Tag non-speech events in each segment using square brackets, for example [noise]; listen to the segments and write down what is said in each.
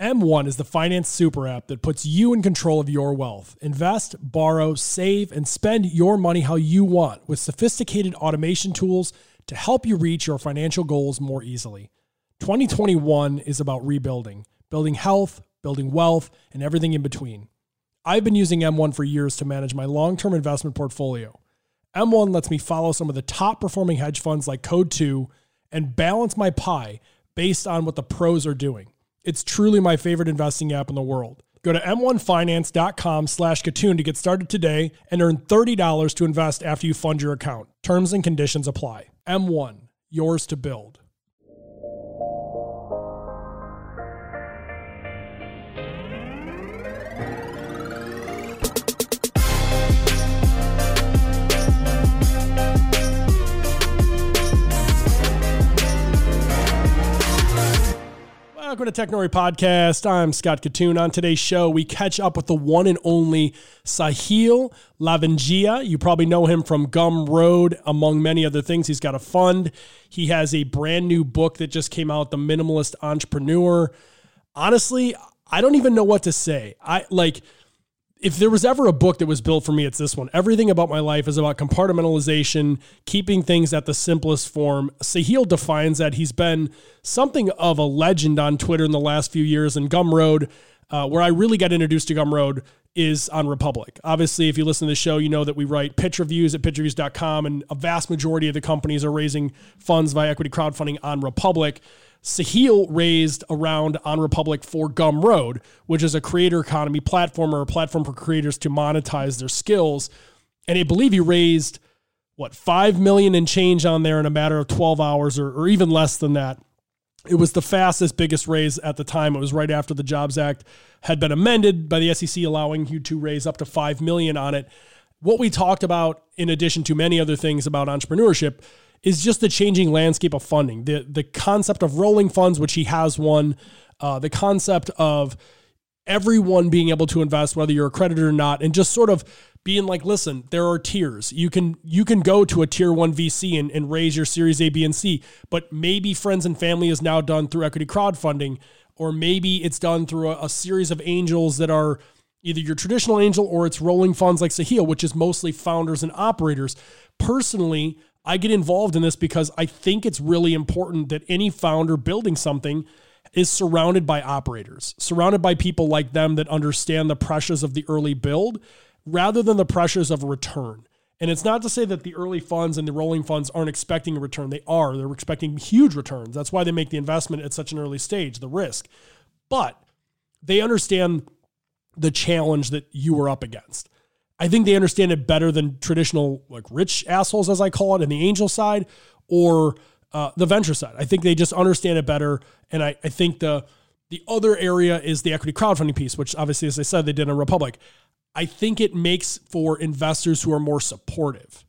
M1 is the finance super app that puts you in control of your wealth. Invest, borrow, save, and spend your money how you want with sophisticated automation tools to help you reach your financial goals more easily. 2021 is about rebuilding, building health, building wealth, and everything in between. I've been using M1 for years to manage my long term investment portfolio. M1 lets me follow some of the top performing hedge funds like Coatue and balance my pie based on what the pros are doing. It's truly my favorite investing app in the world. Go to m1finance.com slash Kitun to get started today and earn $30 to invest after you fund your account. Terms and conditions apply. M1, yours to build. Welcome to Technori Podcast. I'm Scott Kitun. On today's show, we catch up with the one and only Sahil Lavingia. You probably know him from Gumroad, among many other things. He's got a fund. He has a brand new book that just came out, The Minimalist Entrepreneur. Honestly, I don't even know what to say. I like if there was ever a book that was built for me, it's this one. Everything about my life is about compartmentalization, keeping things at the simplest form. Sahil defines that he's been something of a legend on Twitter in the last few years. And Gumroad, uh, where I really got introduced to Gumroad, is on Republic. Obviously, if you listen to the show, you know that we write pitch reviews at pitchreviews.com, and a vast majority of the companies are raising funds via equity crowdfunding on Republic. Sahil raised around on Republic for Gumroad, which is a creator economy platform or a platform for creators to monetize their skills. And I believe he raised what five million and change on there in a matter of 12 hours or, or even less than that. It was the fastest, biggest raise at the time. It was right after the Jobs Act had been amended by the SEC, allowing you to raise up to five million on it. What we talked about, in addition to many other things about entrepreneurship, is just the changing landscape of funding. The the concept of rolling funds, which he has one, uh, the concept of everyone being able to invest, whether you're a creditor or not, and just sort of being like, listen, there are tiers. You can you can go to a tier one VC and, and raise your series A, B, and C, but maybe friends and family is now done through equity crowdfunding, or maybe it's done through a, a series of angels that are either your traditional angel or it's rolling funds like Sahil, which is mostly founders and operators. Personally, I get involved in this because I think it's really important that any founder building something is surrounded by operators, surrounded by people like them that understand the pressures of the early build rather than the pressures of return. And it's not to say that the early funds and the rolling funds aren't expecting a return. They are. They're expecting huge returns. That's why they make the investment at such an early stage, the risk. But they understand the challenge that you were up against. I think they understand it better than traditional like rich assholes, as I call it, in the angel side or uh, the venture side. I think they just understand it better, and I, I think the the other area is the equity crowdfunding piece, which obviously, as I said, they did in Republic. I think it makes for investors who are more supportive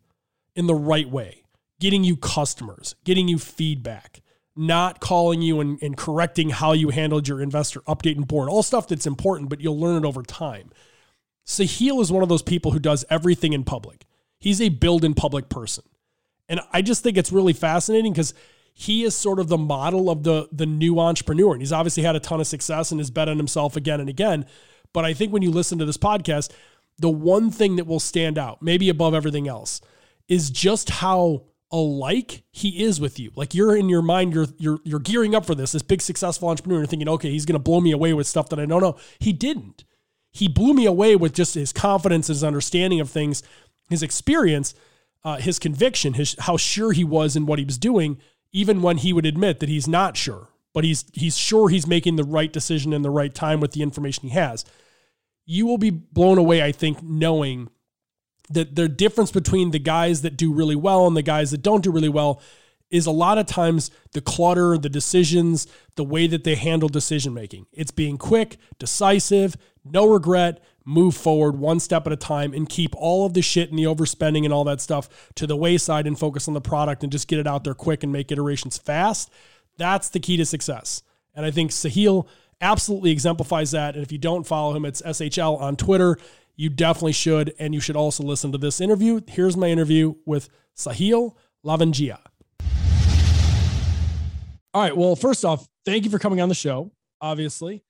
in the right way, getting you customers, getting you feedback, not calling you and, and correcting how you handled your investor update and board, all stuff that's important, but you'll learn it over time. Sahil is one of those people who does everything in public. He's a build in public person. And I just think it's really fascinating because he is sort of the model of the the new entrepreneur. And he's obviously had a ton of success and has bet on himself again and again. But I think when you listen to this podcast, the one thing that will stand out, maybe above everything else, is just how alike he is with you. Like you're in your mind, you're you're you're gearing up for this, this big successful entrepreneur, and thinking, okay, he's gonna blow me away with stuff that I don't know. He didn't he blew me away with just his confidence, his understanding of things, his experience, uh, his conviction, his how sure he was in what he was doing, even when he would admit that he's not sure, but he's he's sure he's making the right decision in the right time with the information he has. You will be blown away, I think, knowing that the difference between the guys that do really well and the guys that don't do really well is a lot of times the clutter, the decisions, the way that they handle decision making. It's being quick, decisive, no regret, move forward one step at a time and keep all of the shit and the overspending and all that stuff to the wayside and focus on the product and just get it out there quick and make iterations fast. That's the key to success. And I think Sahil absolutely exemplifies that. And if you don't follow him, it's SHL on Twitter. You definitely should. And you should also listen to this interview. Here's my interview with Sahil Lavingia. All right. Well, first off, thank you for coming on the show, obviously.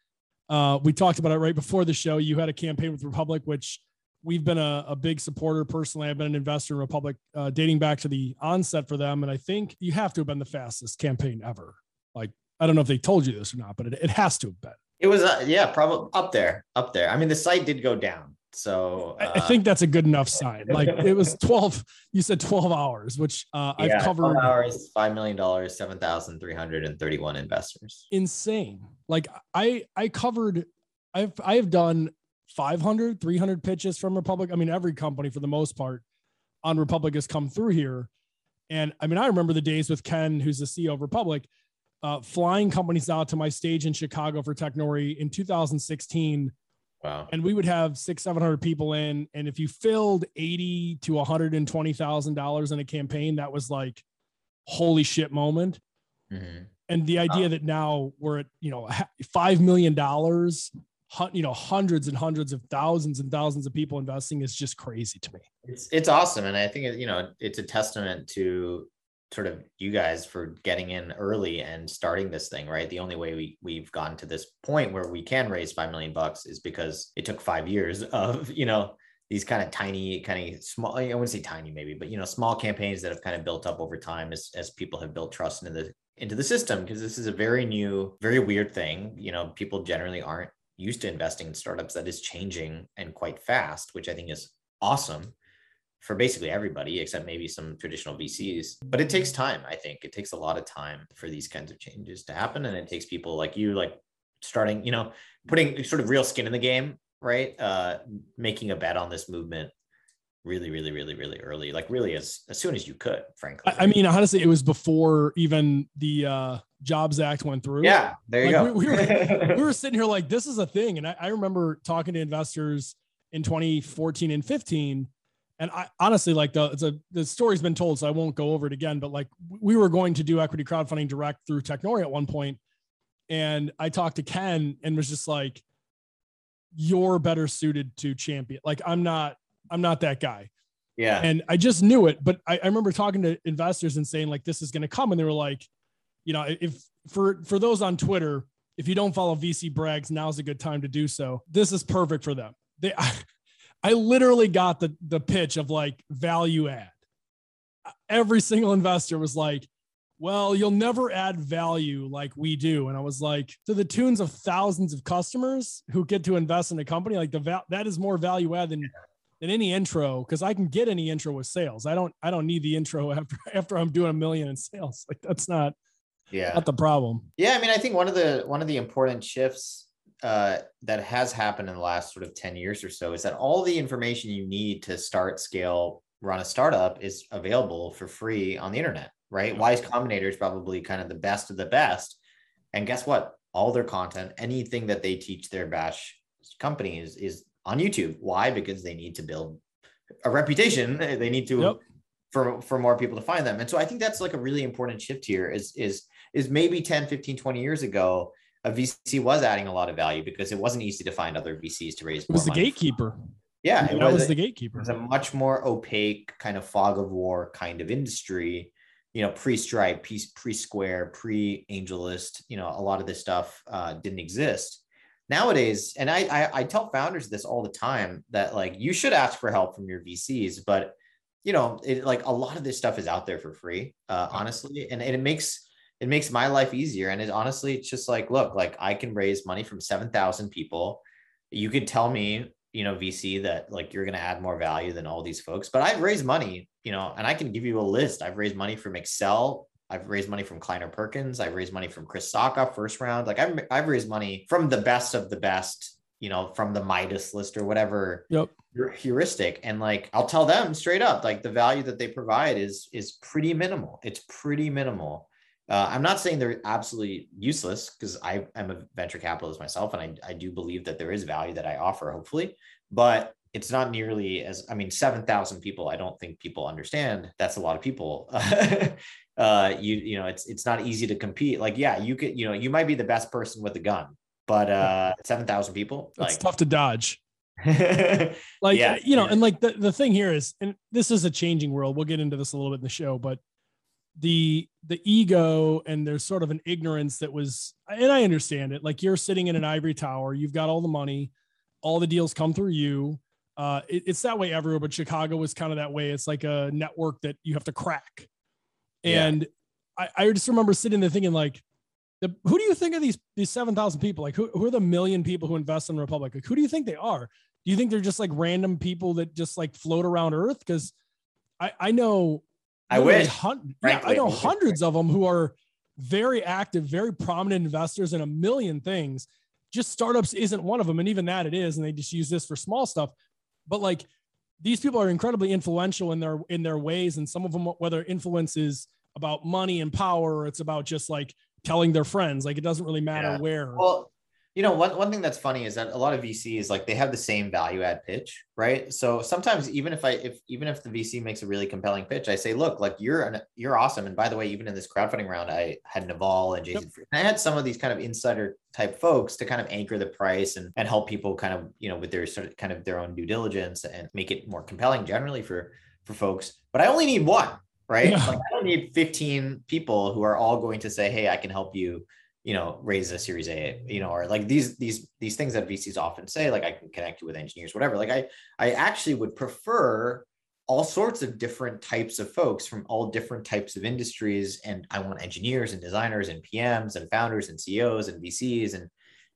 Uh, we talked about it right before the show. You had a campaign with Republic, which we've been a, a big supporter personally. I've been an investor in Republic uh, dating back to the onset for them. And I think you have to have been the fastest campaign ever. Like, I don't know if they told you this or not, but it, it has to have been. It was, uh, yeah, probably up there, up there. I mean, the site did go down. So uh, I, think that's a good enough sign. Like it was [laughs] 12, you said 12 hours, which uh, yeah, I've covered hours, $5 million, 7,331 investors. Insane. Like I, I covered, I've, I have done 500, 300 pitches from Republic. I mean, every company for the most part on Republic has come through here. And I mean, I remember the days with Ken, who's the CEO of Republic, uh, flying companies out to my stage in Chicago for Technori in 2016. Wow. And we would have six, 700 people in. And if you filled 80 to $120,000 in a campaign, that was like, holy shit moment. Mm-hmm. And the idea wow. that now we're at, you know, $5 million you know hundreds and hundreds of thousands and thousands of people investing is just crazy to me it's it's awesome and i think you know it's a testament to sort of you guys for getting in early and starting this thing right? The only way we we've gotten to this point where we can raise 5 million bucks is because it took 5 years [laughs] of you know these kind of tiny kind of small i wouldn't say tiny maybe but you know small campaigns that have kind of built up over time as as people have built trust into the into the system because this is a very new very weird thing. You know people generally aren't used to investing in startups that is changing and quite fast, which I think is awesome for basically everybody except maybe some traditional VCs. But it takes time, I think. It takes a lot of time for these kinds of changes to happen. And it takes people like you, like starting, you know, putting sort of real skin in the game, right? Uh, making a bet on this movement really, really, really, really early, like really as as soon as you could, frankly. I, I mean, honestly, it was before even the uh Jobs Act went through. Yeah, there you like, go. We, we, were, [laughs] we were sitting here like this is a thing, and I, I remember talking to investors in 2014 and 15 and I honestly like the a, the story's been told, so I won't go over it again. But like we were going to do equity crowdfunding direct through Technori at one point, and I talked to Ken and was just like, "You're better suited to champion." Like I'm not, I'm not that guy. Yeah. And I just knew it, but I, I remember talking to investors and saying like, "This is going to come," and they were like, you know, if for for those on Twitter, if you don't follow VC Brags, now's a good time to do so. This is perfect for them. They, I, [laughs] I literally got the the pitch of like value add. Every single investor was like, "Well, you'll never add value like we do," and I was like, to the tunes of thousands of customers who get to invest in a company, like the val- that is more value add than than any intro because I can get any intro with sales. I don't I don't need the intro [laughs] after after I'm doing a million in sales. Like that's not yeah not the problem yeah i mean i think one of the one of the important shifts uh, that has happened in the last sort of 10 years or so is that all the information you need to start scale run a startup is available for free on the internet right? Y combinator is probably kind of the best of the best. And guess what? All their content anything that they teach their batch companies is on youtube. Why? Because they need to build a reputation. They need to yep. for for more people to find them. And so i think that's like a really important shift here is is is maybe 10, 15, 20 years ago, a VC was adding a lot of value because it wasn't easy to find other VCs to raise. It was the gatekeeper. Yeah, it was, was, the gatekeeper. It was a much more opaque kind of fog of war kind of industry. You know, pre-Stripe, pre-Square, pre-AngelList. You know, a lot of this stuff uh, didn't exist. Nowadays, and I, I I tell founders this all the time that like you should ask for help from your VCs, but you know, it like a lot of this stuff is out there for free, uh, honestly, and, and it makes it makes my life easier. And it honestly, it's just like, look, like I can raise money from 7,000 people. You could tell me, you know, VC that like you're going to add more value than all these folks, but I've raised money, you know, and I can give you a list. I've raised money from Accel. I've raised money from Kleiner Perkins. I've raised money from Chris Sacca first round. Like I've, I've raised money from the best of the best, you know, from the Midas list or whatever yep. heuristic. And like, I'll tell them straight up, like the value that they provide is, is pretty minimal. It's pretty minimal. Uh, I'm not saying they're absolutely useless because I am a venture capitalist myself, and I, I do believe that there is value that I offer, hopefully, but it's not nearly as I mean, seven thousand people. I don't think people understand. That's a lot of people. [laughs] uh, you you know, it's it's not easy to compete. Like, yeah, you could you know, you might be the best person with a gun, but uh, [laughs] seven thousand people, it's like, tough to dodge. [laughs] like yeah, you know, yeah. and like the, the thing here is, and this is a changing world. We'll get into this a little bit in the show, but the the ego and there's sort of an ignorance that was and I understand it. Like you're sitting in an ivory tower, you've got all the money, all the deals come through you. Uh, it, it's that way everywhere, but Chicago was kind of that way. It's like a network that you have to crack. And yeah. I, I just remember sitting there thinking, like, the, who do you think of these these seven thousand people? Like, who, who are the million people who invest in Republic? Like, who do you think they are? Do you think they're just like random people that just like float around Earth? Because I I know I wish. Hun- yeah, I know hundreds of them who are very active, very prominent investors in a million things. Just startups isn't one of them, and even that it is, and they just use this for small stuff. But like these people are incredibly influential in their in their ways, and some of them, whether influence is about money and power, or it's about just like telling their friends. Like it doesn't really matter yeah. where. Well, you know, one, one thing that's funny is that a lot of VCs like they have the same value add pitch, right? So sometimes even if I if even if the VC makes a really compelling pitch, I say, look, like you're an, you're awesome. And by the way, even in this crowdfunding round, I had Naval and Jason. Yep. And I had some of these kind of insider type folks to kind of anchor the price and and help people kind of you know with their sort of kind of their own due diligence and make it more compelling generally for for folks. But I only need one, right? Yeah. Like I don't need 15 people who are all going to say, hey, I can help you you know raise a series a you know or like these these these things that vcs often say like i can connect you with engineers whatever. Like i i actually would prefer all sorts of different types of folks from all different types of industries and i want engineers and designers and pms and founders and ceos and vcs and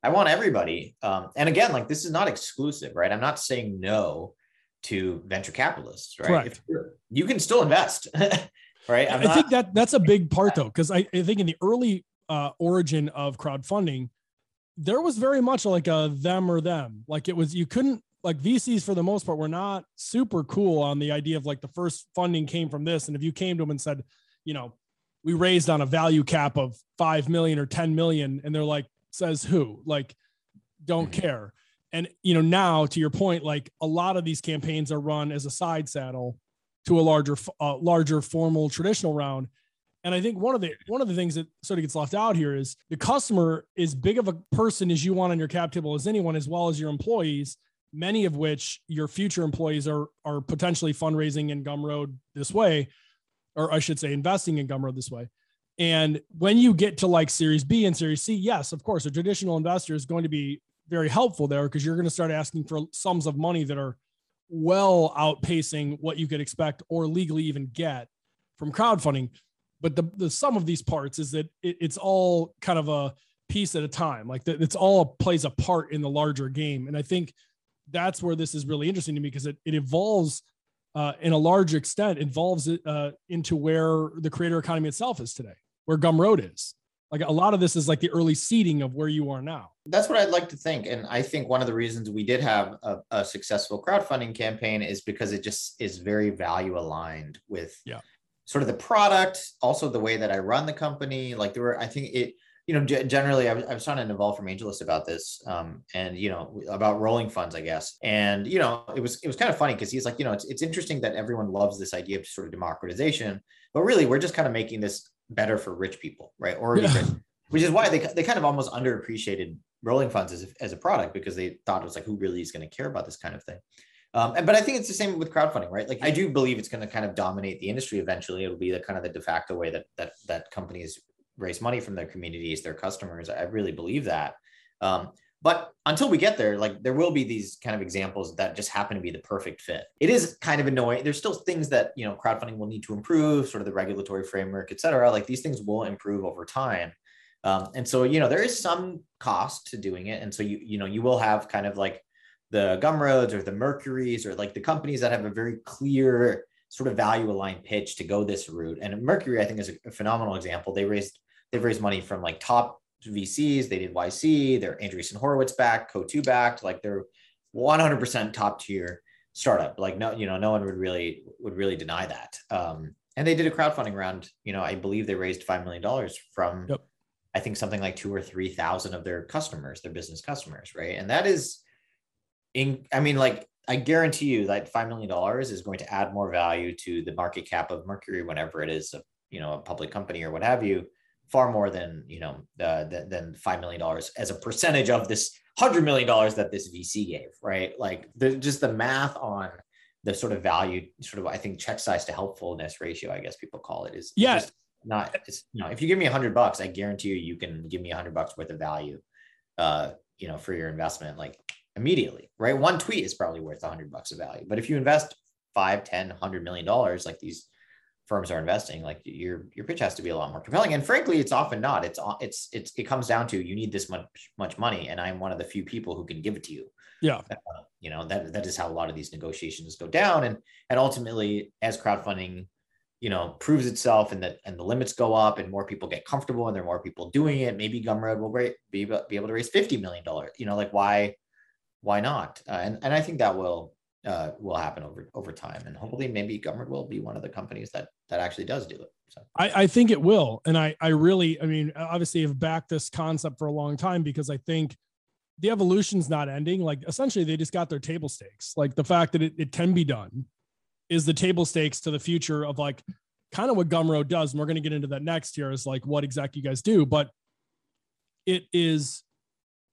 i want everybody um, and again like this is not exclusive right? I'm not saying no to venture capitalists right? If you can still invest [laughs] right? I'm i not, think that that's a big part though because I, I think in the early uh, origin of crowdfunding, there was very much like a them or them. Like it was, you couldn't like VCs for the most part were not super cool on the idea of like the first funding came from this. And if you came to them and said, you know, we raised on a value cap of 5 million or 10 million, and they're like, says who? Like, don't mm-hmm. care. And, you know, now to your point, like a lot of these campaigns are run as a side saddle to a larger, uh, larger formal traditional round. And I think one of the one of the things that sort of gets left out here is the customer is big of a person as you want on your cap table as anyone, as well as your employees, many of which your future employees are are potentially fundraising in Gumroad this way, or I should say investing in Gumroad this way. And when you get to like Series B and Series C, yes, of course, a traditional investor is going to be very helpful there because you're going to start asking for sums of money that are well outpacing what you could expect or legally even get from crowdfunding but the, the sum of these parts is that it, it's all kind of a piece at a time. Like that it's all plays a part in the larger game. And i think that's where this is really interesting to me because it, it evolves uh, in a large extent involves it uh, into where the creator economy itself is today where gumroad is. Like a lot of this is like the early seeding of where you are now. That's what i'd like to think. And i think one of the reasons we did have a, a successful crowdfunding campaign is because it just is very value aligned with yeah sort of the product, also the way that I run the company. Like there were, I think it, you know, g- generally I was, I was talking to Naval from AngelList about this um, and, you know, about rolling funds, I guess. And, you know, it was, it was kind of funny because he's like, you know, it's, it's interesting that everyone loves this idea of sort of democratization, but really we're just kind of making this better for rich people, right? Or yeah. which is why they, they kind of almost underappreciated rolling funds as, as a product because they thought it was like, who really is going to care about this kind of thing? Um, and, but I think it's the same with crowdfunding, right? Like I do believe it's going to kind of dominate the industry eventually. It'll be the kind of the de facto way that that that companies raise money from their communities, their customers. I really believe that. Um, but until we get there, like there will be these kind of examples that just happen to be the perfect fit. It is kind of annoying. There's still things that you know crowdfunding will need to improve, sort of the regulatory framework, et cetera. Like these things will improve over time. Um, and so you know there is some cost to doing it, and so you you know you will have kind of like the Gumroads or the Mercuries or like the companies that have a very clear sort of value aligned pitch to go this route. And Mercury, I think, is a, phenomenal example. They raised they've raised money from like top VCs. They did YC. They're Andreessen Horowitz backed, Coatue backed. Like they're 100% top tier startup. Like no, you know, no one would really would really deny that. Um, and they did a crowdfunding round. You know, I believe they raised five million dollars from, yep. I think something like two or three thousand of their customers, their business customers, right? And that is in I mean, like I guarantee you that five million dollars is going to add more value to the market cap of Mercury whenever it is a you know a public company or what have you, far more than you know uh, than, than five million dollars as a percentage of this hundred million dollars that this VC gave, right? Like the, just the math on the sort of value, sort of I think check size to helpfulness ratio, I guess people call it, is yeah. Just, not it's you know if you give me a hundred bucks i guarantee you you can give me a hundred bucks worth of value uh you know for your investment like immediately right? One tweet is probably worth a hundred bucks of value. But if you invest five ten hundred million dollars like these firms are investing like your your pitch has to be a lot more compelling. And frankly it's often not. It's it's it's it comes down to you need this much much money and i'm one of the few people who can give it to you. Yeah. Uh, you know that that is how a lot of these negotiations go down. And and ultimately as crowdfunding you know proves itself and that and the limits go up and more people get comfortable and there are more people doing it maybe gumroad will be, be able to raise 50 million dollars. You know like why why not uh, and and i think that will uh, will happen over over time, and hopefully, maybe Gumroad will be one of the companies that that actually does do it. So I, I think it will, and I I really, I mean, obviously, have backed this concept for a long time because I think the evolution's not ending. Like essentially, they just got their table stakes. Like the fact that it, it can be done is the table stakes to the future of like kind of what Gumroad does. And we're going to get into that next year is like what exactly you guys do, but it is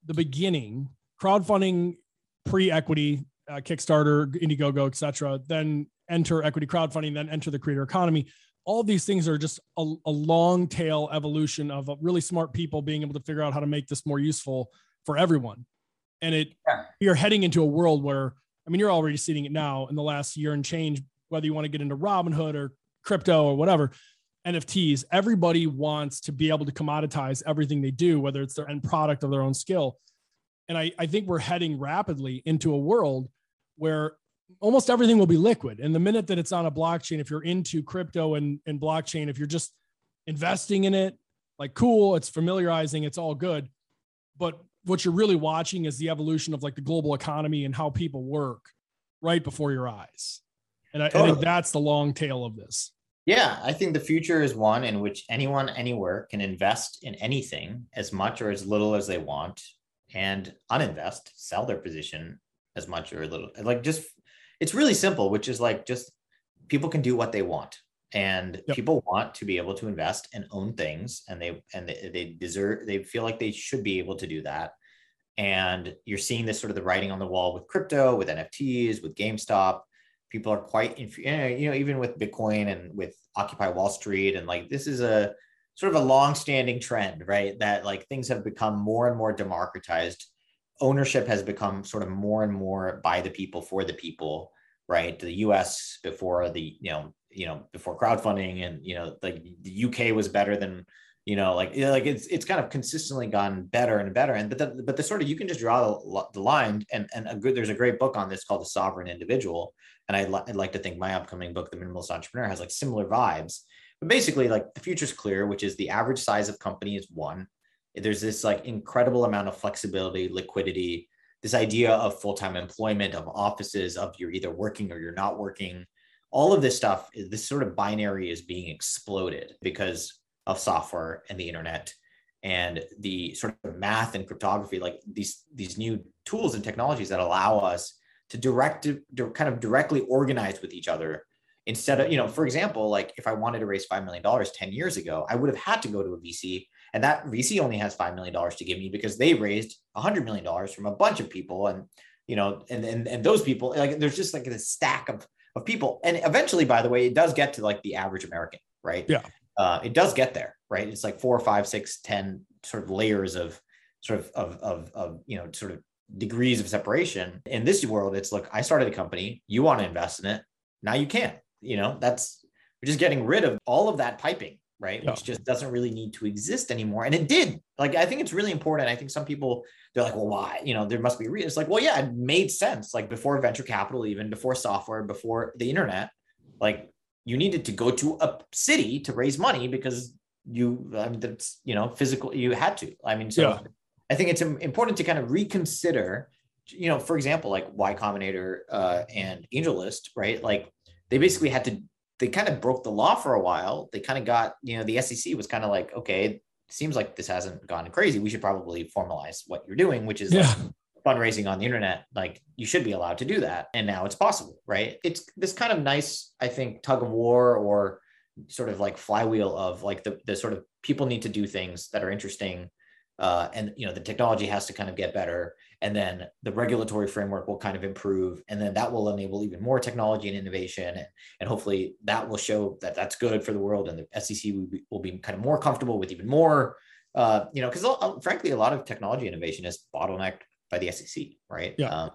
the beginning. Crowdfunding pre-equity uh, Kickstarter, Indiegogo, etc. Then enter equity crowdfunding, then enter the creator economy. All these things are just a, a long tail evolution of really smart people being able to figure out how to make this more useful for everyone. And it yeah. you're heading into a world where I mean you're already seeing it now in the last year and change, whether you want to get into Robinhood or crypto or whatever. NFTs, everybody wants to be able to commoditize everything they do, whether it's their end product of their own skill. And I, I think we're heading rapidly into a world where almost everything will be liquid. And the minute that it's on a blockchain, if you're into crypto and, and blockchain, if you're just investing in it, like cool, it's familiarizing, it's all good. But what you're really watching is the evolution of like the global economy and how people work right before your eyes. And I, totally. I think that's the long tail of this. Yeah, I think the future is one in which anyone anywhere can invest in anything as much or as little as they want and uninvest, sell their position as much or a little. Like just it's really simple, which is like just people can do what they want. And yep. people want to be able to invest and own things and they and they, they deserve they feel like they should be able to do that. And you're seeing this sort of the writing on the wall with crypto, with NFTs, with GameStop. People are quite, you know, even with Bitcoin and with Occupy Wall Street, and like this is a sort of a long-standing trend, right? That like things have become more and more democratized. Ownership has become sort of more and more by the people for the people, right? The U.S. before the you know you know before crowdfunding and you know like the UK was better than you know like like it's it's kind of consistently gone better and better and but the, but the sort of you can just draw the, the line and and a good there's a great book on this called the sovereign individual and I would like to think my upcoming book the minimalist entrepreneur has like similar vibes but basically, like the future's clear, which is the average size of company is one. There's this like incredible amount of flexibility, liquidity, this idea of full-time employment, of offices, of you're either working or you're not working. All of this stuff, this sort of binary is being exploded because of software and the internet and the sort of math and cryptography, like these these new tools and technologies that allow us to direct to kind of directly organize with each other instead of you know for example like if i wanted to raise $5 million 10 years ago i would have had to go to a vc and that vc only has $5 million to give me because they raised $100 million from a bunch of people and you know and and, and those people like there's just like a stack of of people. And eventually by the way it does get to like the average american right? Yeah. Uh, it does get there right? It's like four five six ten sort of layers of sort of of of, of you know sort of degrees of separation. In this world it's like i started a company you want to invest in it now you can you know that's we're just getting rid of all of that piping right? Yeah. which just doesn't really need to exist anymore. And it did. Like i think it's really important. I think some people they're like well why? You know there must be a reason. It's like well yeah it made sense. Like before venture capital even before software before the internet like you needed to go to a city to raise money because you i mean that's you know physical you had to. I mean so yeah. i think it's important to kind of reconsider you know for example like y combinator uh, and angellist right? Like they basically had to they kind of broke the law for a while. They kind of got, you know, the SEC was kind of like, okay, seems like this hasn't gone crazy. We should probably formalize what you're doing, which is yeah. like fundraising on the internet. Like you should be allowed to do that. And now it's possible, right? It's this kind of nice, I think, tug of war or sort of like flywheel of like the, the sort of people need to do things that are interesting. Uh, and you know the technology has to kind of get better and then the regulatory framework will kind of improve and then that will enable even more technology and innovation and, and hopefully that will show that that's good for the world and the sec will be, will be kind of more comfortable with even more uh, you know because frankly a lot of technology innovation is bottlenecked by the sec right? Yeah. Um,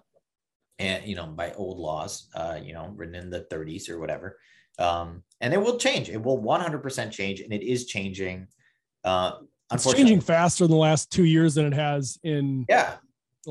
and you know by old laws uh, you know written in the 30s or whatever. Um, and it will change. It will 100% change and it is changing uh, it's changing faster in the last two years than it has in yeah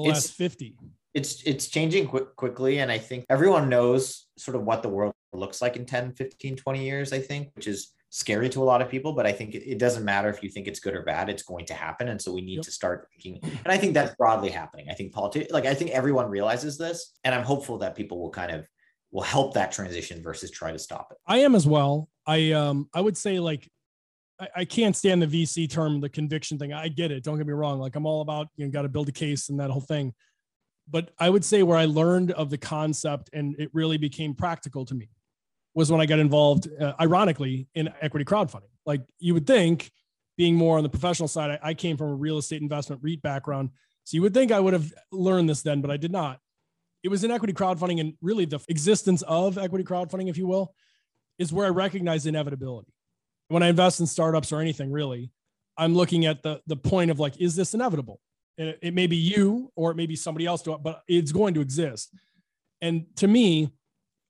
the last 50 it's it's changing quick, quickly and i think everyone knows sort of what the world looks like in 10 15 20 years i think which is scary to a lot of people but i think it, it doesn't matter if you think it's good or bad it's going to happen and so we need yep. to start thinking and i think that's broadly happening. I think politics like i think everyone realizes this and i'm hopeful that people will kind of will help that transition versus try to stop it. I am as well. I um i would say like I, I can't stand the VC term, the conviction thing. I get it. Don't get me wrong. Like I'm all about, you know, got to build a case and that whole thing. But I would say where I learned of the concept and it really became practical to me was when I got involved, uh, ironically, in equity crowdfunding. Like you would think, being more on the professional side, I, I came from a real estate investment REIT background. So you would think I would have learned this then, but I did not. It was in equity crowdfunding and really the existence of equity crowdfunding, if you will, is where I recognize inevitability when I invest in startups or anything really, I'm looking at the the point of like, is this inevitable? It, it may be you or it may be somebody else, to, but it's going to exist. And to me,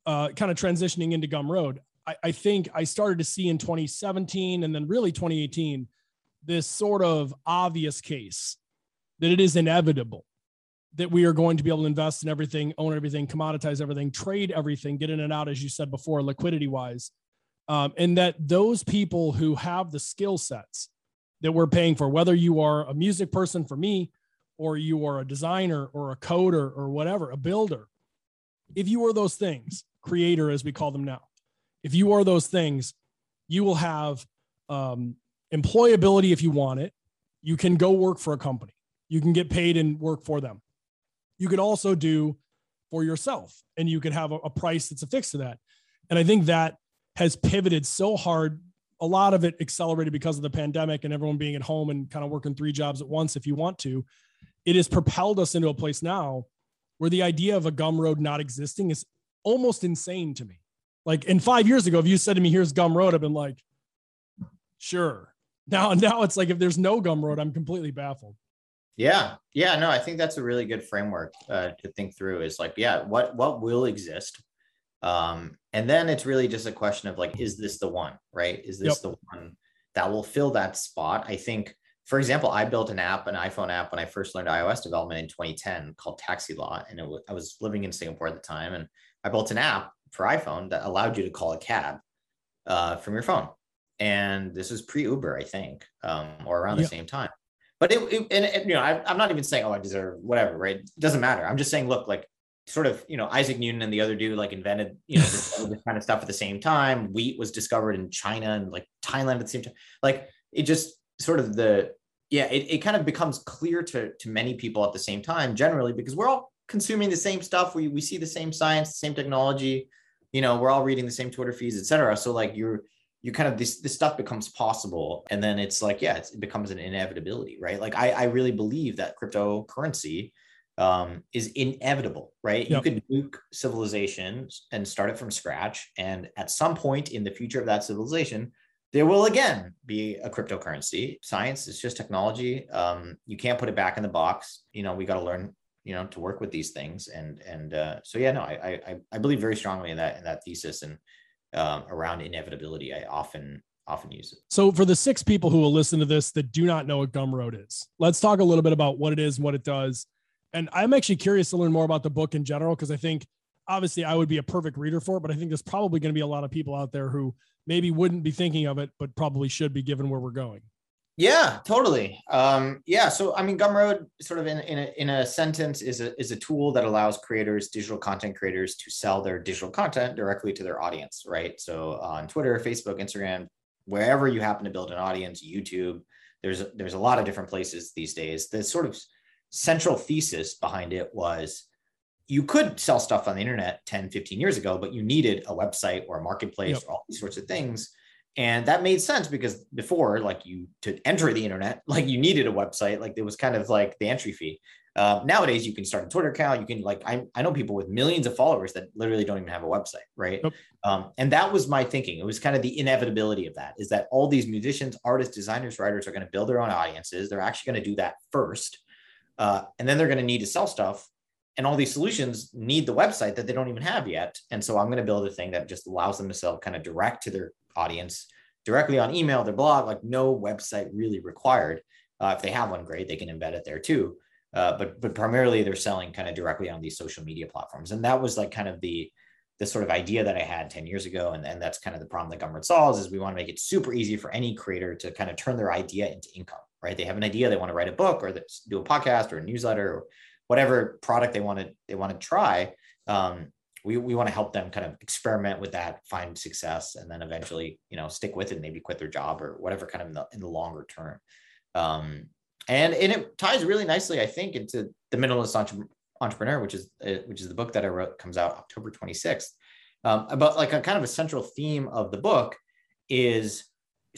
uh, kind of transitioning into Gumroad, I, I think I started to see in 2017 and then really 2018 this sort of obvious case that it is inevitable that we are going to be able to invest in everything, own everything, commoditize everything, trade everything, get in and out, as you said before, liquidity wise um, and that those people who have the skill sets that we're paying for, whether you are a music person for me, or you are a designer or a coder or whatever, a builder, if you are those things, creator as we call them now, if you are those things, you will have um, employability if you want it. You can go work for a company. You can get paid and work for them. You can also do for yourself, and you can have a, a price that's affixed to that. And I think that has pivoted so hard. A lot of it accelerated because of the pandemic and everyone being at home and kind of working three jobs at once if you want to. It has propelled us into a place now where the idea of a Gumroad not existing is almost insane to me. Like in five years ago, if you said to me, here's Gumroad, I've been like, sure. Now, [laughs] now it's like if there's no Gumroad, I'm completely baffled. Yeah. Yeah. No, I think that's a really good framework uh, to think through is like, yeah, what what will exist? Um, and then it's really just a question of like, is this the one, right? Is this yep. the one that will fill that spot? I think, for example, I built an app, an iPhone app, when I first learned iOS development in 2010 called Taxi Law. And was, I was living in Singapore at the time. And I built an app for iPhone that allowed you to call a cab uh, from your phone. And this was pre Uber, I think, um, or around yep. the same time. But it, it and it, you know, I, I'm not even saying, oh, I deserve whatever, right? It doesn't matter. I'm just saying, look, like sort of, you know, Isaac Newton and the other dude like invented, you know, this, this, kind of stuff at the same time. Wheat was discovered in China and like Thailand at the same time. Like it just sort of the, yeah, it, it kind of becomes clear to, to many people at the same time, generally, because we're all consuming the same stuff. We, we see the same science, the same technology, you know, we're all reading the same Twitter feeds, etc. So like you're, you kind of this this stuff becomes possible and then it's like yeah it's, it becomes an inevitability right like I, I really believe that cryptocurrency um, is inevitable, right? Yep. You could nuke civilizations and start it from scratch. And at some point in the future of that civilization, there will again be a cryptocurrency. Science is just technology. Um, you can't put it back in the box. You know, we got to learn, you know, to work with these things. And and uh, so yeah, no, I, I I believe very strongly in that in that thesis and um, around inevitability. I often often use it. So for the six people who will listen to this that do not know what Gumroad is, let's talk a little bit about what it is what it does and I'm actually curious to learn more about the book in general because I think obviously I would be a perfect reader for it, but I think there's probably going to be a lot of people out there who maybe wouldn't be thinking of it, but probably should be given where we're going. Yeah, totally. Um, yeah, so I mean, Gumroad, sort of in, in a, in a sentence, is a is a tool that allows creators, digital content creators, to sell their digital content directly to their audience, right? So on Twitter, Facebook, Instagram, wherever you happen to build an audience, YouTube, there's there's a lot of different places these days. The sort of central thesis behind it was you could sell stuff on the internet 10 15 years ago but you needed a website or a marketplace yep. or all these sorts of things and that made sense because before like you to enter the internet [laughs] like you needed a website like it was kind of like the entry fee Uh, nowadays, you can start a Twitter account. You can like I, I know people with millions of followers that literally don't even have a website, right? Yep. Um, and that was my thinking. It was kind of the inevitability of that is that all these musicians, artists, designers, writers are going to build their own audiences. They're actually going to do that first, uh, and then they're going to need to sell stuff. And all these solutions need the website that they don't even have yet. And so I'm going to build a thing that just allows them to sell kind of direct to their audience, directly on email, their blog, like no website really required. Uh, if they have one, great, they can embed it there too. Uh, but but primarily they're selling kind of directly on these social media platforms, and that was like kind of the the sort of idea that I had 10 years ago. And, and that's kind of the problem that Gumroad solves is we want to make it super easy for any creator to kind of turn their idea into income, right? They have an idea, they want to write a book or do a podcast or a newsletter or whatever product they want to, they want to try. Um, we, we want to help them kind of experiment with that, find success, and then eventually, you know, stick with it, and maybe quit their job or whatever kind of in the, in the longer term. Um, and, and it ties really nicely, I think, into the minimalist entre- entrepreneur, which is uh, which is the book that I wrote, comes out October 26th. Um, about like a kind of a central theme of the book is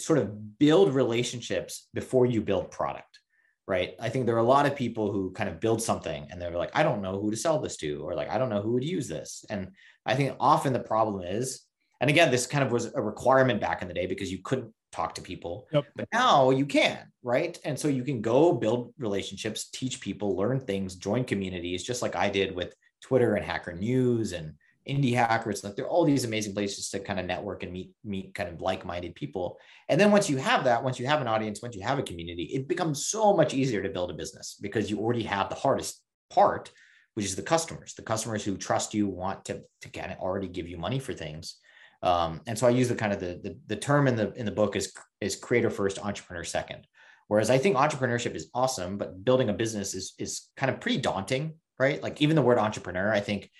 sort of build relationships before you build product right i think there are a lot of people who kind of build something and they're like i don't know who to sell this to or like i don't know who would use this and i think often the problem is and again this kind of was a requirement back in the day because you couldn't talk to people. Yep. But now you can, right? And so you can go build relationships, teach people, learn things, join communities, just like I did with Twitter and Hacker News and Indie Hackers. Like there are all these amazing places to kind of network and meet meet kind of like-minded people. And then once you have that, once you have an audience, once you have a community, it becomes so much easier to build a business because you already have the hardest part, which is the customers, the customers who trust you, want to, to kind of already give you money for things. Um, and so I use the kind of the, the, the term in the in the book is is creator first, entrepreneur second. Whereas I think entrepreneurship is awesome, but building a business is is kind of pretty daunting, right? Like even the word entrepreneur, I think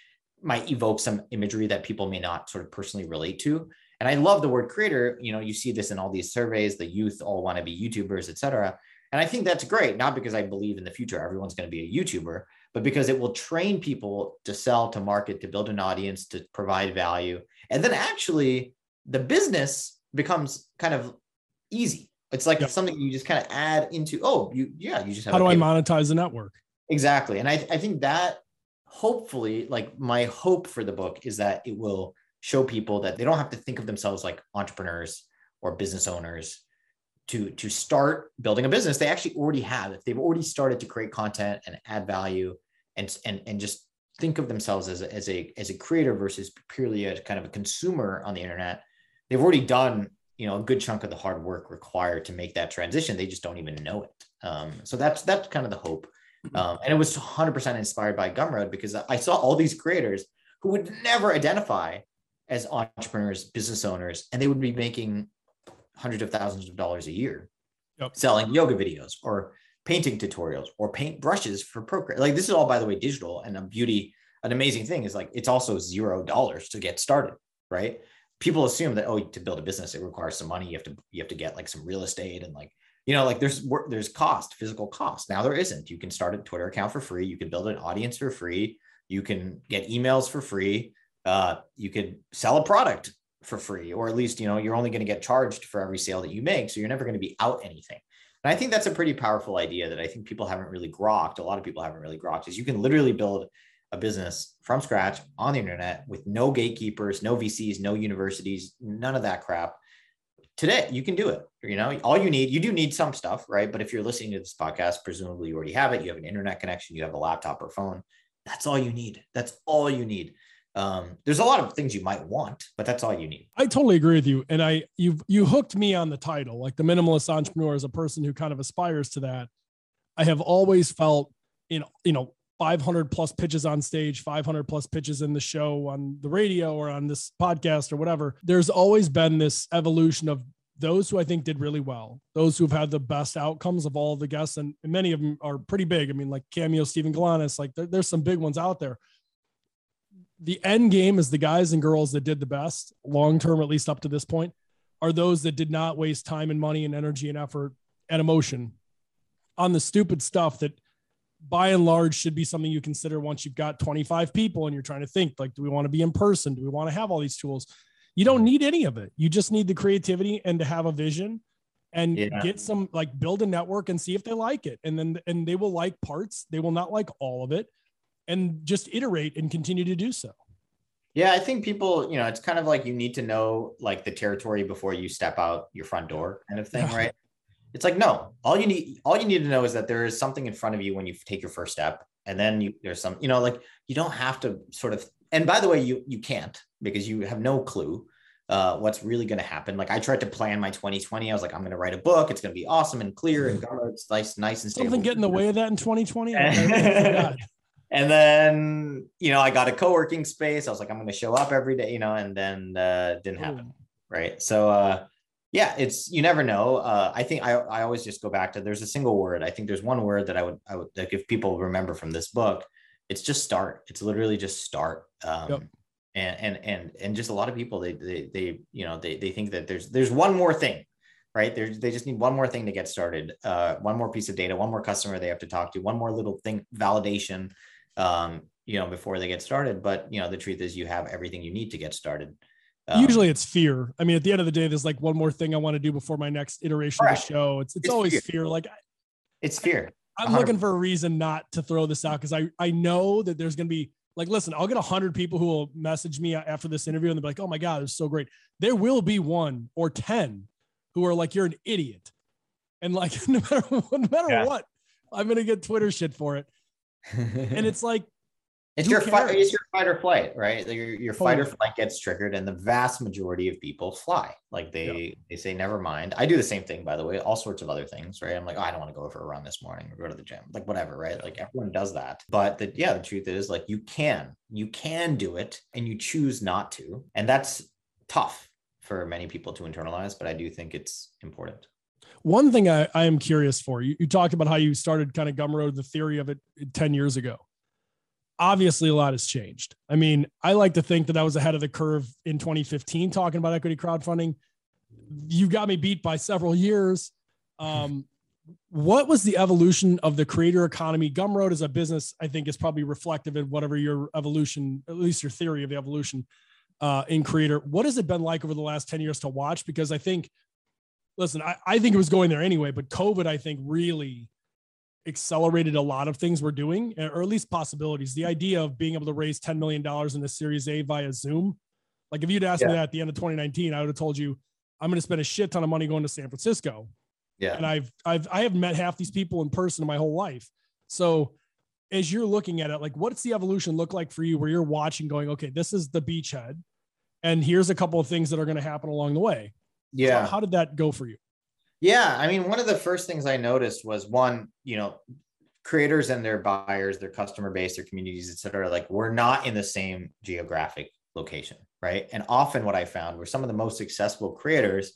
might evoke some imagery that people may not sort of personally relate to. And I love the word creator. You know, you see this in all these surveys. The youth all want to be YouTubers, et cetera. And I think that's great, not because I believe in the future everyone's going to be a YouTuber, but because it will train people to sell, to market, to build an audience, to provide value. And then actually the business becomes kind of easy. It's like yep. something you just kind of add into, oh, you, yeah, you just have. How do I monetize the network? Exactly. And I, I think that hopefully, like my hope for the book is that it will show people that they don't have to think of themselves like entrepreneurs or business owners to to start building a business they actually already have. If they've already started to create content and add value and and and just think of themselves as a, as a as a creator versus purely a kind of a consumer on the internet they've already done you know a good chunk of the hard work required to make that transition. They just don't even know it. Um, so that's that's kind of the hope. Um, and it was 100% inspired by gumroad because i saw all these creators who would never identify as entrepreneurs business owners and they would be making hundreds of thousands of dollars a year yep. selling yoga videos or painting tutorials or paint brushes for Procreate. Like this is all, by the way, digital and a beauty. An amazing thing is like it's also zero dollars to get started, right? People assume that oh, to build a business it requires some money. You have to you have to get like some real estate and like you know like there's there's cost, physical cost. Now there isn't. You can start a Twitter account for free. You can build an audience for free. You can get emails for free. Uh, you could sell a product for free, or at least, you know, you're only going to get charged for every sale that you make. So you're never going to be out anything. And I think that's a pretty powerful idea that I think people haven't really grokked. A lot of people haven't really grokked is you can literally build a business from scratch on the internet with no gatekeepers, no VCs, no universities, none of that crap. Today, you can do it. You know, all you need, you do need some stuff, right? But if you're listening to this podcast, presumably you already have it. You have an internet connection, you have a laptop or phone. That's all you need. That's all you need um, there's a lot of things you might want, but that's all you need. I totally agree with you. And I you you hooked me on the title, like the minimalist entrepreneur as a person who kind of aspires to that. I have always felt in you know 500 plus pitches on stage, 500 plus pitches in the show on the radio or on this podcast or whatever. There's always been this evolution of those who I think did really well, those who've had the best outcomes of all the guests, and, many of them are pretty big. I mean, like Cameo, Steven Galanis, like there, there's some big ones out there the end game is the guys and girls that did the best long term, at least up to this point, are those that did not waste time and money and energy and effort and emotion on the stupid stuff that by and large should be something you consider once you've got 25 people and you're trying to think like do we want to be in person? Do we want to have all these tools? You don't need any of it. You just need the creativity and to have a vision and yeah. get some like build a network and see if they like it. And then and they will like parts. They will not like all of it. And just iterate and continue to do so. Yeah i think people you know it's kind of like you need to know like the territory before you step out your front door kind of thing yeah. right it's like no all you need all you need to know is that there is something in front of you when you take your first step and then you, there's some you know like you don't have to sort of and by the way you you can't because you have no clue uh, what's really going to happen. Like I tried to plan my 2020. I was like, I'm going to write a book. It's going to be awesome and clear and it's nice, nice and stable. Something get in the way of that in 2020. [laughs] [laughs] and then, you know, I got a co-working space. I was like, I'm going to show up every day, you know, and then uh, didn't happen. Ooh. Right. So, uh, yeah, it's, you never know. Uh, I think I, I always just go back to, there's a single word. I think there's one word that I would, I would like if people remember from this book, it's just start. It's literally just start. Um, yep and and and and just a lot of people they they, they you know they, they think that there's there's one more thing right there's they just need one more thing to get started uh, one more piece of data one more customer they have to talk to one more little thing validation um, you know before they get started but you know the truth is you have everything you need to get started um, usually it's fear i mean at the end of the day there's like one more thing i want to do before my next iteration correct. of the show it's it's, it's always fear, fear. like it's fear i'm 100%. looking for a reason not to throw this out because i i know that there's going to be like, listen, I'll get a hundred people who will message me after this interview and they'll be like, "Oh my god, it's so great." There will be one or ten who are like, "You're an idiot," and like, [laughs] no matter no matter yeah. what, I'm gonna get Twitter shit for it. [laughs] and it's like, it's your fight. It's your fight or flight, right? Your your fight or flight gets triggered, and the vast majority of people fly. Like they yeah. they say, never mind. I do the same thing, by the way. All sorts of other things, right? I'm like, oh, I don't want to go for a run this morning or go to the gym, like whatever, right? Like everyone does that. But the yeah, the truth is, like you can you can do it, and you choose not to, and that's tough for many people to internalize. But I do think it's important. One thing I, I am curious for you, you talked about how you started kind of Gumroad, the theory of it 10 years ago obviously a lot has changed. I mean, I like to think that I was ahead of the curve in 2015 talking about equity crowdfunding. You got me beat by several years. Um, what was the evolution of the creator economy? Gumroad as a business, I think, is probably reflective in whatever your evolution, at least your theory of the evolution uh, in creator. What has it been like over the last 10 years to watch? Because I think, listen, I, I think it was going there anyway, but COVID, I think, really accelerated a lot of things we're doing, eh, or at least possibilities. The idea of being able to raise $10 million in a Series A via Zoom. Like if you'd asked yeah. me that at the end of 2019, I would have told you I'm going to spend a shit ton of money going to San Francisco. Yeah. And I've I've I have met half these people in person in my whole life. So as you're looking at it, like what's the evolution look like for you where you're watching going, okay, this is the beachhead. And here's a couple of things that are going to happen along the way. Yeah. So how did that go for you? Yeah, I mean, one of the first things I noticed was one, you know, creators and their buyers, their customer base, their communities, et cetera, like we're not in the same geographic location, right? And often what I found were some of the most successful creators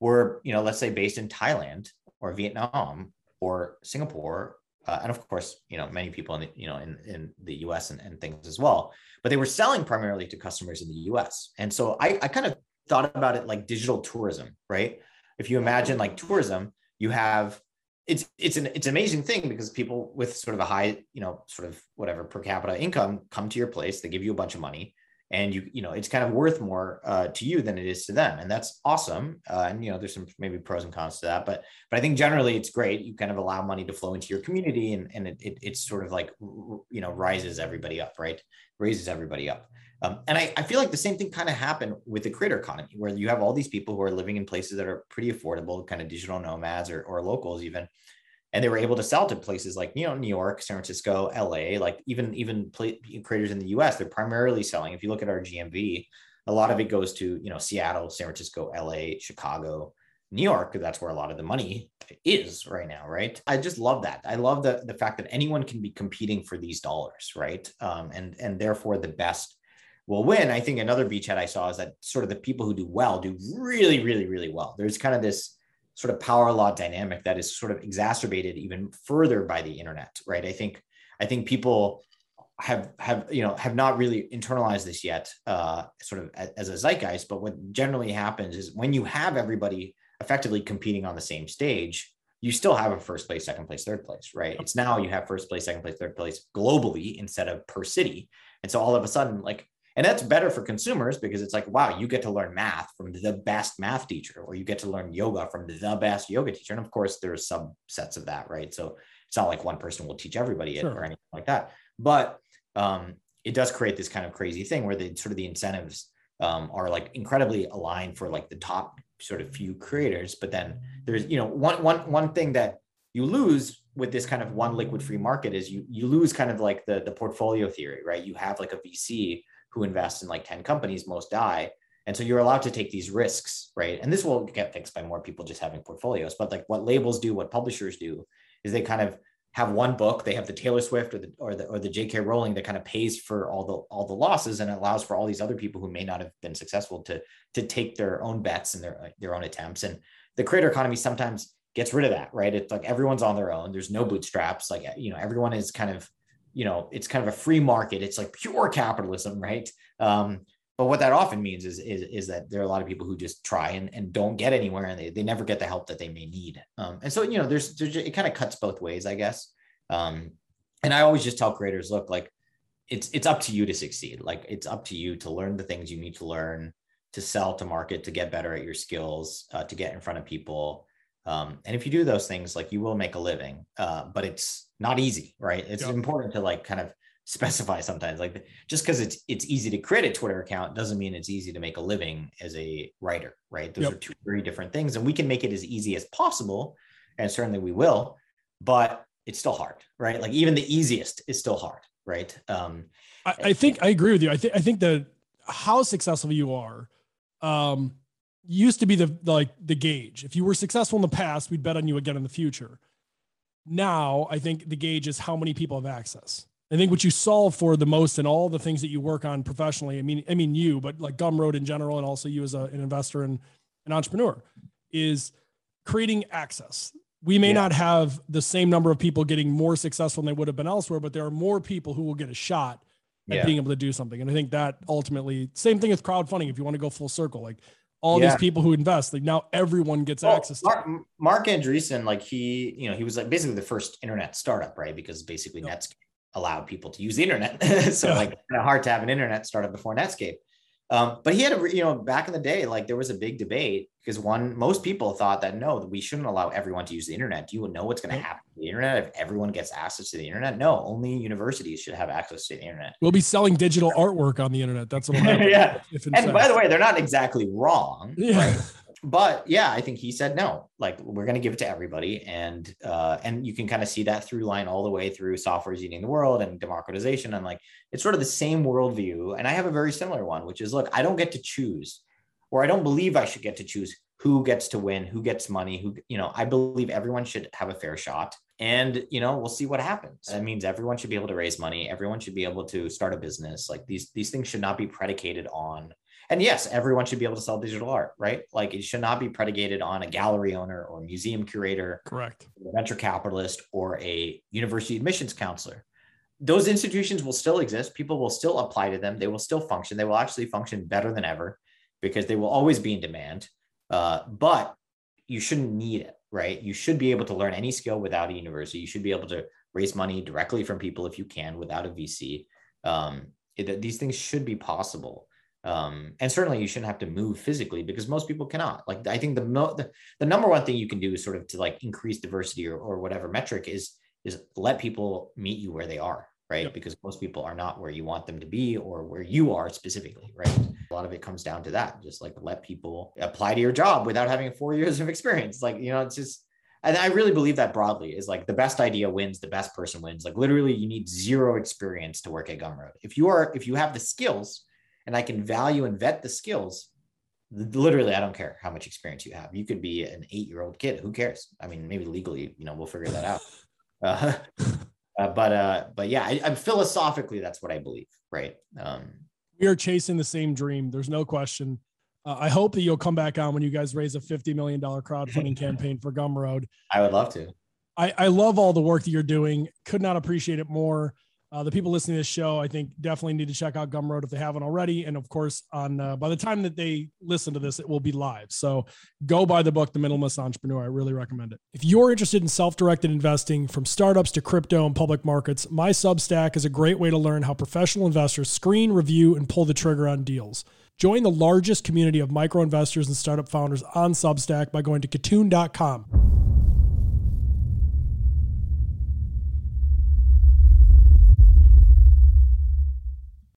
were, you know, let's say based in Thailand or Vietnam or Singapore, uh, and of course, you know, many people in the, you know in in the U.S. And, and things as well. But they were selling primarily to customers in the U.S. And so I, I kind of thought about it like digital tourism, right? If you imagine like tourism, you have it's it's an it's an amazing thing because people with sort of a high you know sort of whatever per capita income come to your place they give you a bunch of money and you you know it's kind of worth more uh, to you than it is to them and that's awesome uh, and you know there's some maybe pros and cons to that but but i think generally it's great you kind of allow money to flow into your community and and it, it it's sort of like you know rises everybody up right? Raises everybody up um, and I, I feel like the same thing kind of happened with the creator economy, where you have all these people who are living in places that are pretty affordable, kind of digital nomads or, or locals even. And they were able to sell to places like you know New York, San Francisco, LA, like even even play, creators in the U.S. They're primarily selling. If you look at our GMV, a lot of it goes to you know Seattle, San Francisco, LA, Chicago, New York. That's where a lot of the money is right now, right? I just love that. I love the the fact that anyone can be competing for these dollars, right? Um, and and therefore the best will win. I think another beachhead I saw is that sort of the people who do well do really, really, really well. There's kind of this sort of power law dynamic that is sort of exacerbated even further by the internet, right? I think I think people have have you know have not really internalized this yet, uh, sort of as a zeitgeist. But what generally happens is when you have everybody effectively competing on the same stage, you still have a first place, second place, third place, right? It's now you have first place, second place, third place globally instead of per city. And so all of a sudden, like And that's better for consumers because it's like, wow, you get to learn math from the best math teacher, or you get to learn yoga from the best yoga teacher. And of course, there's subsets of that, right? So it's not like one person will teach everybody it sure. or anything like that. But um, it does create this kind of crazy thing where the sort of the incentives um, are like incredibly aligned for like the top sort of few creators. But then there's, you know, one one one thing that you lose with this kind of one liquid free market is you you lose kind of like the the portfolio theory, right? You have like a VC who invests in like 10 companies, most die. And so you're allowed to take these risks, right? And this will get fixed by more people just having portfolios. But like what labels do, what publishers do, is they kind of have one book. They have the Taylor Swift or the or the or the J.K. Rowling that kind of pays for all the all the losses and allows for all these other people who may not have been successful to to take their own bets and their their own attempts. And the creator economy sometimes gets rid of that, right? It's like everyone's on their own. There's no bootstraps. Like you know, everyone is kind of you know, it's kind of a free market. It's like pure capitalism, right? Um, but what that often means is, is, is that there are a lot of people who just try and, and don't get anywhere and they, they never get the help that they may need. Um, and so, you know, there's, there's it kind of cuts both ways, I guess. Um, and I always just tell creators, look, like it's, it's up to you to succeed. Like it's up to you to learn the things you need to learn, to sell, to market, to get better at your skills, uh, to get in front of people. Um, and if you do those things, like you will make a living, uh, but it's not easy, right? It's yep. important to like kind of [laughs] specify sometimes like just because it's it's easy to create a twitter account doesn't mean it's easy to make a living as a writer right those yep. are two very different things and we can make it as easy as possible and certainly we will but it's still hard right like even the easiest is still hard right um i, I think i agree with you i think i think that how successful you are um used to be the, like the gauge if you were successful in the past we'd bet on you again in the future now i think the gauge is how many people have access I think what you solve for the most in all the things that you work on professionally, I mean, I mean you, but like Gumroad in general, and also you as a, an investor and an entrepreneur, is creating access. We may yeah. not have the same number of people getting more successful than they would have been elsewhere, but there are more people who will get a shot at yeah. being able to do something. And I think that ultimately, same thing with crowdfunding. If you want to go full circle, like all yeah. these people who invest, like now everyone gets well, access. Mark, Marc Andreessen, like he, you know, he was like basically the first internet startup, right? Because basically yep. Netscape allowed people to use the internet. [laughs] so yeah. like kind of hard to have an internet startup before Netscape. Um, but he had a, you know, back in the day, like there was a big debate because one, most people thought that no, we shouldn't allow everyone to use the internet. Do you know what's going to happen to the internet if everyone gets access to the internet? No, only universities should have access to the internet. We'll be selling digital artwork on the internet. That's what. [laughs] yeah. And by the way, they're not exactly wrong. Yeah. Right? but yeah, I think he said no. Like we're going to give it to everybody, and uh, and you can kind of see that through line all the way through software is eating the world and democratization, and like it's sort of the same worldview. And I have a very similar one, which is look, I don't get to choose, or I don't believe I should get to choose who gets to win, who gets money, who you know. I believe everyone should have a fair shot, and you know we'll see what happens. That means everyone should be able to raise money, everyone should be able to start a business. Like these these things should not be predicated on and yes, everyone should be able to sell digital art, right? Like it should not be predicated on a gallery owner or museum curator, correct, venture capitalist or a university admissions counselor. Those institutions will still exist. People will still apply to them. They will still function. They will actually function better than ever because they will always be in demand. Uh, but you shouldn't need it, right? You should be able to learn any skill without a university. You should be able to raise money directly from people if you can without a VC. Um, it, these things should be possible um, and certainly you shouldn't have to move physically because most people cannot like i think the, mo- the, the number one thing you can do is sort of to like increase diversity or, or whatever metric is is let people meet you where they are right yep. because most people are not where you want them to be or where you are specifically right a lot of it comes down to that just like let people apply to your job without having four [laughs] years of experience like you know it's just and I really believe that broadly is like the best idea wins, the best person wins. Like literally, you need zero experience to work at Gumroad. If you are, if you have the skills, and I can value and vet the skills, literally, I don't care how much experience you have. You could be an eight year old kid. Who cares? I mean, maybe legally, you know, we'll figure that out. [laughs] Uh, uh, but uh, but yeah, I, am philosophically that's what I believe. Right. Um, we are chasing the same dream. There's no question. Uh, I hope that you'll come back on when you guys raise a $50 million crowdfunding [laughs] campaign for Gumroad. I would love to. I, I love all the work that you're doing. Could not appreciate it more. Uh, the people listening to this show, I think, definitely need to check out Gumroad if they haven't already. And of course, on uh, by the time that they listen to this, it will be live. So go buy the book, The Minimalist Entrepreneur. I really recommend it. If you're interested in self-directed investing, from startups to crypto and public markets, my Substack is a great way to learn how professional investors screen, review, and pull the trigger on deals. Join the largest community of micro investors and startup founders on Substack by going to Kitun.com.